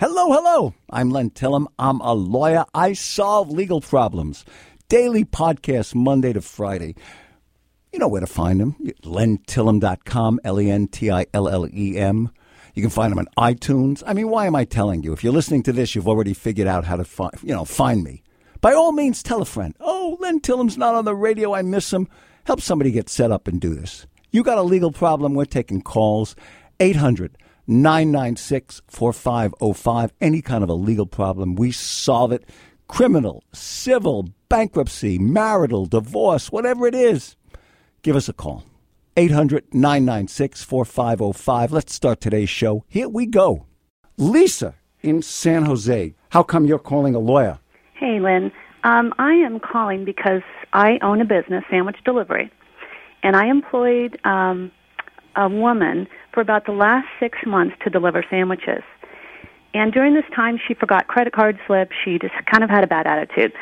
Hello, hello. I'm Len Tillem. I'm a lawyer. I solve legal problems. Daily podcast, Monday to Friday. You know where to find them. LenTillem.com, L E N T I L L E M. You can find them on iTunes. I mean, why am I telling you? If you're listening to this, you've already figured out how to find, you know, find me. By all means, tell a friend. Oh, Len Tillem's not on the radio. I miss him. Help somebody get set up and do this. You got a legal problem? We're taking calls. 800 996 4505. Any kind of a legal problem, we solve it. Criminal, civil, bankruptcy, marital, divorce, whatever it is. Give us a call. 800 996 4505. Let's start today's show. Here we go. Lisa in San Jose. How come you're calling a lawyer? Hey, Lynn. Um, I am calling because I own a business, sandwich delivery, and I employed um, a woman for about the last six months to deliver sandwiches. And during this time, she forgot credit card slips. She just kind of had a bad attitude.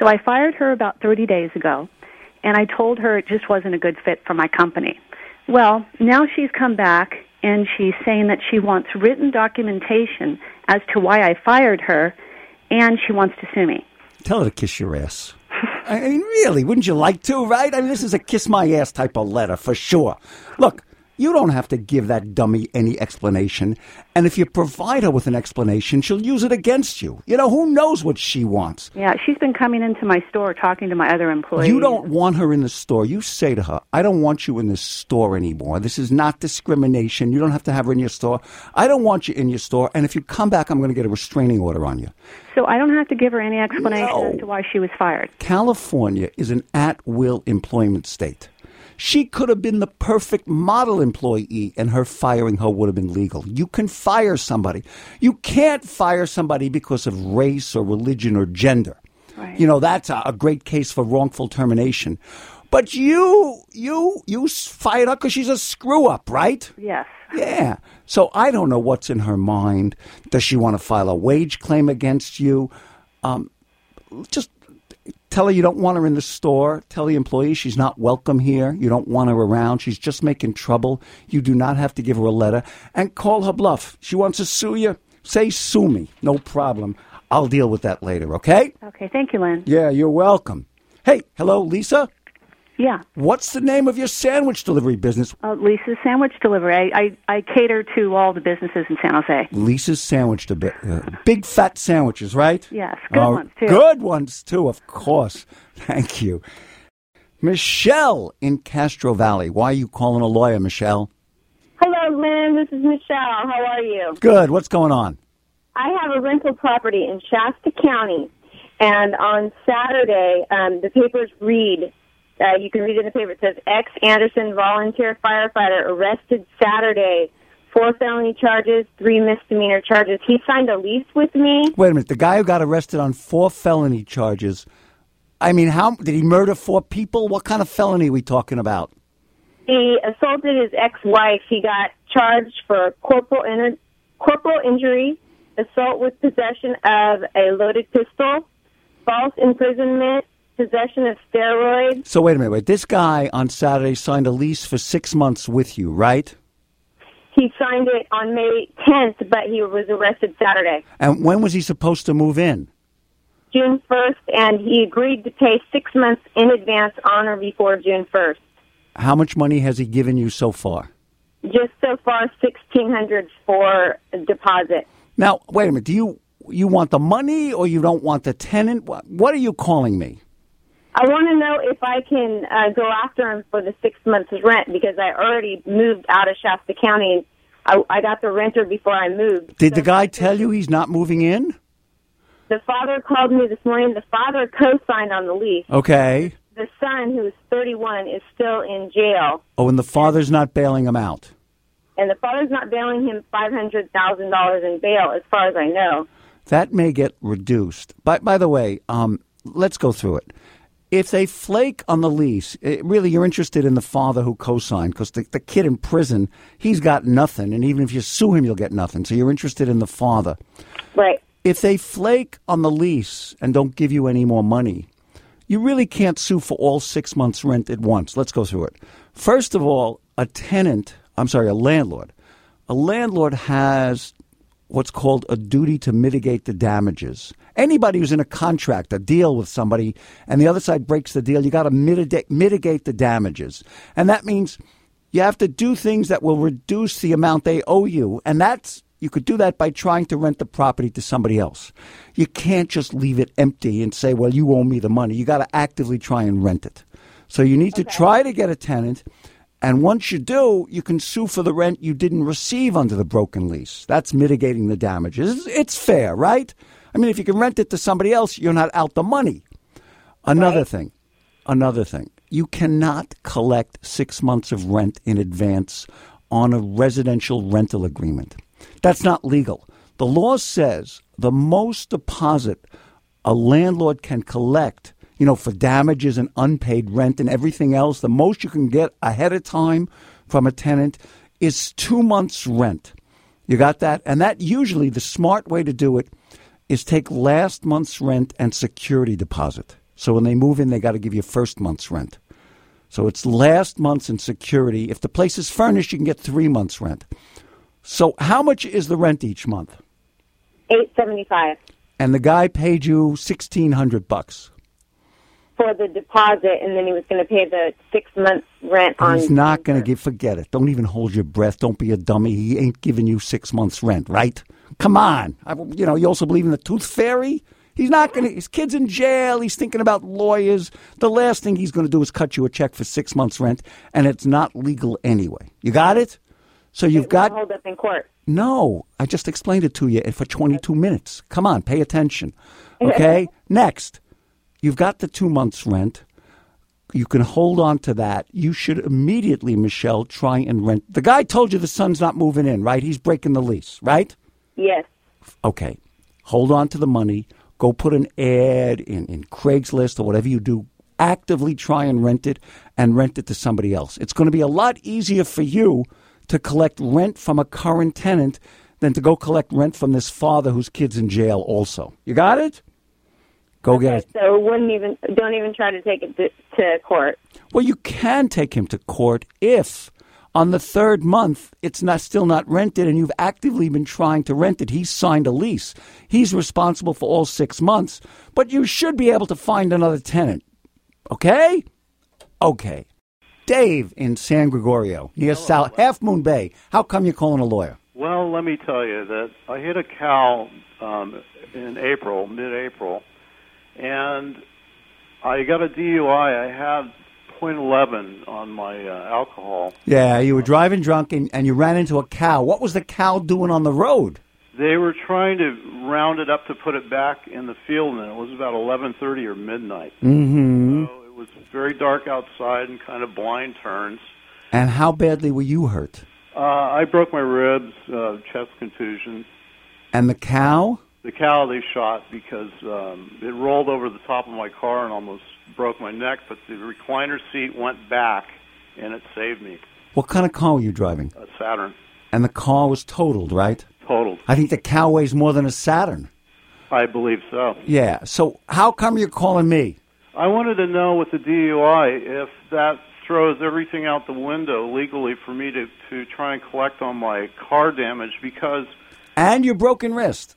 So I fired her about 30 days ago, and I told her it just wasn't a good fit for my company. Well, now she's come back and she's saying that she wants written documentation as to why I fired her, and she wants to sue me. Tell her to kiss your ass. I mean, really, wouldn't you like to, right? I mean, this is a kiss my ass type of letter for sure. Look, you don't have to give that dummy any explanation. And if you provide her with an explanation, she'll use it against you. You know, who knows what she wants? Yeah, she's been coming into my store talking to my other employees. You don't want her in the store. You say to her, I don't want you in this store anymore. This is not discrimination. You don't have to have her in your store. I don't want you in your store. And if you come back, I'm going to get a restraining order on you. So I don't have to give her any explanation No. as to why she was fired. California is an at will employment state. She could have been the perfect model employee, and her firing her would have been legal. You can fire somebody. You can't fire somebody because of race or religion or gender. Right. You know, that's a, a great case for wrongful termination. But you, you, you fired her because she's a screw up, right? Yes. Yeah. So I don't know what's in her mind. Does she want to file a wage claim against you? Um, just tell her you don't want her in the store. Tell the employee she's not welcome here. You don't want her around. She's just making trouble. You do not have to give her a letter. And call her bluff. She wants to sue you. Say sue me. No problem. I'll deal with that later, okay? Okay, thank you, Lynn. Yeah, you're welcome. Hey, hello, Lisa. Yeah. What's the name of your sandwich delivery business? Uh, Lisa's Sandwich Delivery. I, I, I cater to all the businesses in San Jose. Lisa's sandwich, Delivery. uh, big fat sandwiches, right? Yes, good Oh, ones, too. Good ones too, of course. Thank you, Michelle in Castro Valley. Why are you calling a lawyer, Michelle? Hello, Lynn. This is Michelle. How are you? Good. What's going on? I have a rental property in Shasta County, and on Saturday, um, the papers read. Uh, you can read it in the paper. It says ex Anderson volunteer firefighter arrested Saturday, four felony charges, three misdemeanor charges. He signed a lease with me. Wait a minute. The guy who got arrested on four felony charges. I mean, how did he murder four people? What kind of felony are we talking about? He assaulted his ex-wife. He got charged for corporal in- corporal injury, assault with possession of a loaded pistol, false imprisonment, possession of steroids. So wait a minute. Wait. This guy on Saturday signed a lease for six months with you, right? He signed it on May 10th, but he was arrested Saturday, And when was he supposed to move in? June 1st, and he agreed to pay six months in advance on or before June 1st. How much money has he given you so far? Just so far, 1600 for deposit. Now, wait a minute. Do you you want the money or you don't want the tenant? What, what are you calling me? I want to know if I can uh, go after him for the six months rent because I already moved out of Shasta County. I, I got the renter before I moved. Did the guy tell you he's not moving in? The father called me this morning. The father co-signed on the lease. Okay. The son, who is 31, is still in jail, Oh, and the father's not bailing him out. and the father's not bailing him five hundred thousand dollars in bail, as far as I know. That may get reduced. By, by the way, um, let's go through it. If they flake on the lease, eh, really you're interested in the father who co-signed because the, the kid in prison, he's got nothing. And even if you sue him, you'll get nothing. So you're interested in the father. Right. If they flake on the lease and don't give you any more money, you really can't sue for all six months' rent at once. Let's go through it. First of all, a tenant, I'm sorry, a landlord. A landlord has what's called a duty to mitigate the damages. Anybody who's in a contract, a deal with somebody, and the other side breaks the deal, you got to mitigate, mitigate the damages. And that means you have to do things that will reduce the amount they owe you. And that's, you could do that by trying to rent the property to somebody else. You can't just leave it empty and say, well, you owe me the money. You got to actively try and rent it. So you need to try to get a tenant. And once you do, you can sue for the rent you didn't receive under the broken lease. That's mitigating the damages. It's fair, right? I mean, if you can rent it to somebody else, you're not out the money. Another Right. thing, another thing, you cannot collect six months of rent in advance on a residential rental agreement. That's not legal. The law says the most deposit a landlord can collect, you know, for damages and unpaid rent and everything else, the most you can get ahead of time from a tenant is two months' rent. You got that? And that usually the smart way to do it is take last month's rent and security deposit. So when they move in, they got to give you first month's rent. So it's last month's and security. If the place is furnished, you can get three months' rent. So how much is the rent each month? Eight seventy five And the guy paid you sixteen hundred bucks. for the deposit, and then he was going to pay the six months rent on. He's not going to give. Forget it. Don't even hold your breath. Don't be a dummy. He ain't giving you six months' rent, right? Come on. I, you know, you also believe in the tooth fairy. He's not going to. His kid's in jail. He's thinking about lawyers. The last thing he's going to do is cut you a check for six months' rent, and it's not legal anyway. You got it? So you've got hold up in court. no. I just explained it to you for 22 minutes. Come on, pay attention. Okay? Next, you've got the two months' rent. You can hold on to that. You should immediately, Michelle, try and rent. The guy told you the son's not moving in, right? He's breaking the lease, right? Yes. Okay. Hold on to the money. Go put an ad in, in Craigslist or whatever you do. Actively try and rent it and rent it to somebody else. It's going to be a lot easier for you to collect rent from a current tenant than to go collect rent from this father whose kid's in jail also. You got it? Go get it. So wouldn't even don't even try to take it to, to court. Well, you can take him to court if on the third month it's not still not rented and you've actively been trying to rent it. He's signed a lease. He's responsible for all six months, but you should be able to find another tenant. Okay? Okay. Dave in San Gregorio, near South Half Moon Bay. How come you're calling a lawyer? Well, let me tell you that I hit a cow um, in April, mid-April, and I got a DUI. I had .11 on my uh, alcohol. Yeah, you were driving drunk and, and you ran into a cow. What was the cow doing on the road? They were trying to round it up to put it back in the field, and it was about 11:30 or midnight. Mm-hmm. So it was very dark outside and kind of blind turns. And how badly were you hurt? Uh, I broke my ribs, uh, chest contusion. And the cow? The cow they shot because um, it rolled over the top of my car and almost broke my neck, but the recliner seat went back and it saved me. What kind of car were you driving? A Saturn, And the car was totaled, right? totaled. I think the cow weighs more than a Saturn. I believe so. Yeah. So how come you're calling me? I wanted to know with the DUI if that throws everything out the window legally for me to to try and collect on my car damage because And your broken wrist.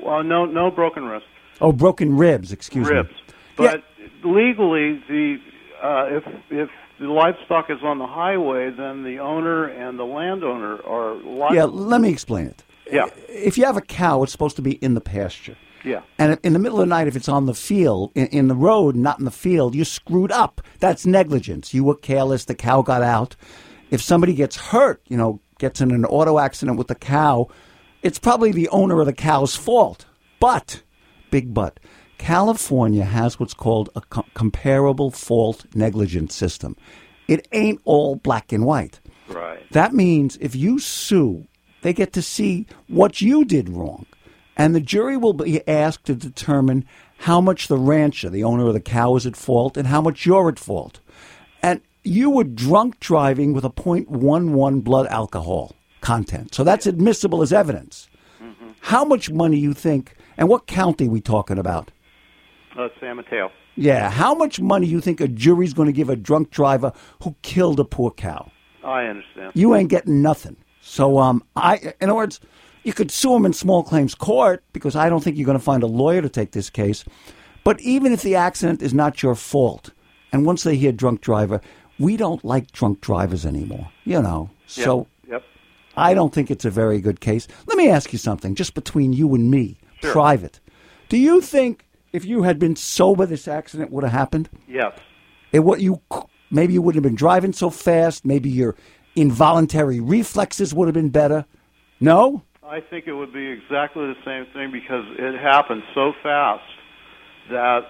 well, no no broken wrist. Oh, broken ribs. Excuse ribs. me. But legally, the uh, if if the livestock is on the highway, then the owner and the landowner are liable. Yeah. Let me explain it. Yeah. If you have a cow, it's supposed to be in the pasture. Yeah. And in the middle of the night, if it's on the field, in, in the road, not in the field, you're screwed up. That's negligence. You were careless. The cow got out. If somebody gets hurt, you know, gets in an auto accident with the cow, it's probably the owner of the cow's fault. But, big but, California has what's called a co- comparable fault negligence system. It ain't all black and white. Right. That means if you sue, they get to see what you did wrong. And the jury will be asked to determine how much the rancher, the owner of the cow, is at fault and how much you're at fault. And you were drunk driving with a .11 blood alcohol content. So that's admissible as evidence. Mm-hmm. How much money you think, and what county we talking about? Uh, Mateo. Yeah, how much money you think a jury's going to give a drunk driver who killed a poor cow? I understand. you ain't getting nothing. So, um, I, in other words, You could sue him in small claims court because I don't think you're going to find a lawyer to take this case. But even if the accident is not your fault, and once they hear drunk driver, we don't like drunk drivers anymore, you know. Yep. So Yep. I don't think it's a very good case. Let me ask you something, just between you and me, Sure. private. Do you think if you had been sober, this accident would have happened? Yes. It what you maybe you wouldn't have been driving so fast. Maybe your involuntary reflexes would have been better. No. I think it would be exactly the same thing because it happened so fast that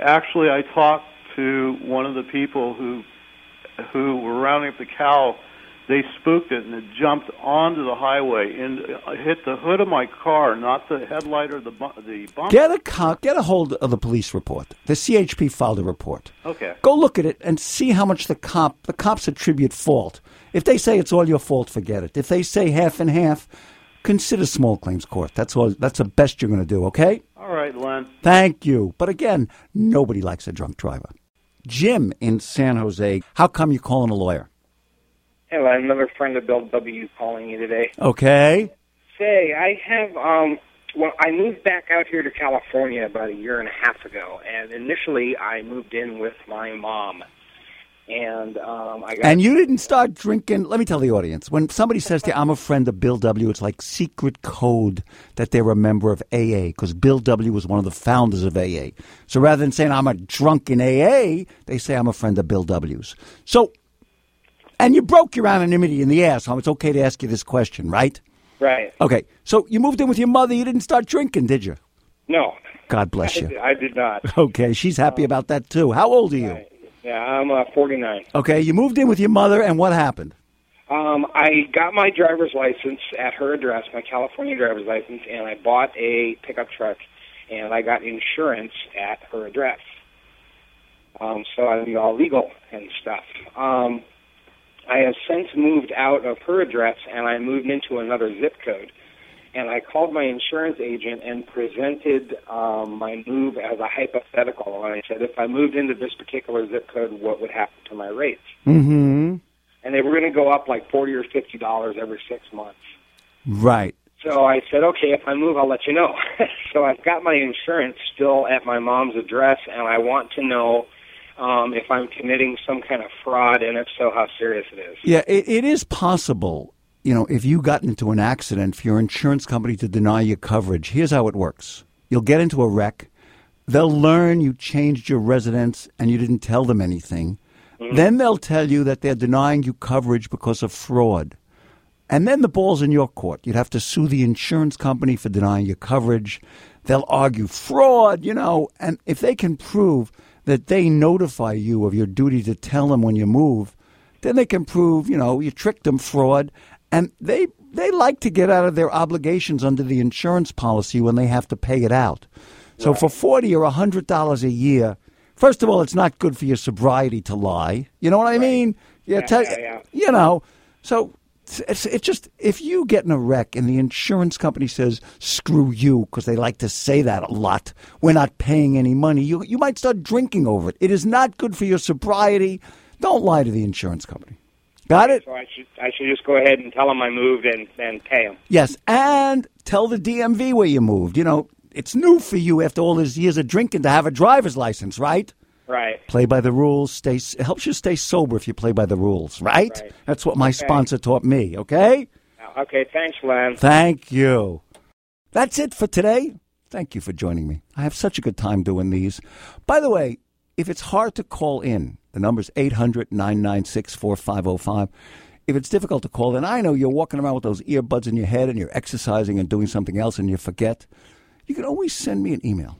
actually I talked to one of the people who who were rounding up the cow. They spooked it and it jumped onto the highway and uh, hit the hood of my car, not the headlight or the bu- the bumper. Get a co- get a hold of the police report. The CHP filed a report. Okay. Go look at it and see how much the cop the cops attribute fault. If they say it's all your fault, forget it. If they say half and half, consider small claims court. That's all. That's the best you're going to do. Okay. All right, Len. Thank you. But again, nobody likes a drunk driver. Jim in San Jose. How come you're calling a lawyer? Hello, another friend of Bill W. calling you today. Okay. Say, I have um well I moved back out here to California about a year and a half ago and initially I moved in with my mom. And um I got And you didn't start drinking. Let me tell the audience when somebody says to you, I'm a friend of Bill W., it's like secret code that they're a member of AA because Bill W. was one of the founders of AA. So rather than saying I'm a drunk in AA, they say I'm a friend of Bill W.'s. So, and you broke your anonymity in the ass. So it's okay to ask you this question, right? right. Okay. So you moved in with your mother. You didn't start drinking, did you? No. God bless I, you. did- I did not. Okay. She's happy about that too. How old are you? Yeah, I'm uh, 49. Okay. You moved in with your mother, and what happened? Um, I got my driver's license at her address, my California driver's license, and I bought a pickup truck, and I got insurance at her address. Um, so I'd be all legal and stuff. Um, I have since moved out of her address, and I moved into another zip code. And I called my insurance agent and presented um, my move as a hypothetical. And I said, if I moved into this particular zip code, what would happen to my rates? Mm-hmm. and they were going to go up like forty or fifty dollars every six months. Right. So I said, okay, if I move, I'll let you know. so I've got my insurance still at my mom's address, and I want to know um, if I'm committing some kind of fraud, and if so, how serious it is. Yeah, it, it is possible. You know, if you got into an accident, for your insurance company to deny you coverage, here's how it works: you'll get into a wreck. They'll learn you changed your residence and you didn't tell them anything. Then they'll tell you that they're denying you coverage because of fraud. And then the ball's in your court. You'd have to sue the insurance company for denying you coverage. They'll argue fraud, you know, and if they can prove that they notify you of your duty to tell them when you move, then they can prove, you know, you tricked them fraud. And they they like to get out of their obligations under the insurance policy when they have to pay it out. So for forty or a hundred dollars a year, first of all, it's not good for your sobriety to lie. You know what I mean? Yeah, yeah, yeah. you know. So it's, it's just if you get in a wreck and the insurance company says screw you because they like to say that a lot, we're not paying any money. You you might start drinking over it. It is not good for your sobriety. Don't lie to the insurance company. Got it? So I should I should just go ahead and tell them I moved and and pay them. Yes, and tell the DMV where you moved. You know, it's new for you after all these years of drinking to have a driver's license, right? Right. Play by the rules. Stay. It helps you stay sober if you play by the rules, right? Right. That's what my sponsor taught me. Okay. Okay. Thanks, Len. Thank you. That's it for today. Thank you for joining me. I have such a good time doing these. By the way, if it's hard to call in, the number's 800 996 4505. If it's difficult to call in, I know you're walking around with those earbuds in your head and you're exercising and doing something else and you forget. You can always send me an email.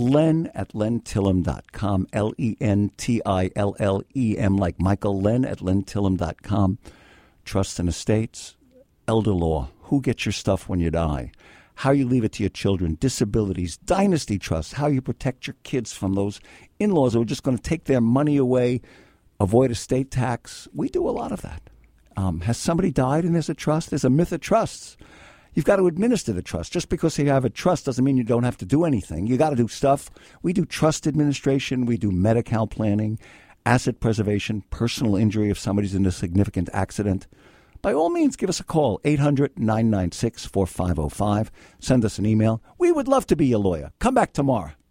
Len at lentillem.com. L E N T I L L E M, like Michael Len at lentillem.com. Trust and estates, elder law, who gets your stuff when you die, how you leave it to your children, disabilities, dynasty trust, how you protect your kids from those in laws who are just going to take their money away, avoid estate tax. We do a lot of that. Um, has somebody died and there's a trust? There's a myth of trusts. You've got to administer the trust. Just because you have a trust doesn't mean you don't have to do anything. You got to do stuff. We do trust administration, we do Medi-Cal planning, asset preservation, personal injury if somebody's in a significant accident, by all means, give us a call, 800 996 4505. Send us an email. We would love to be your lawyer. Come back tomorrow.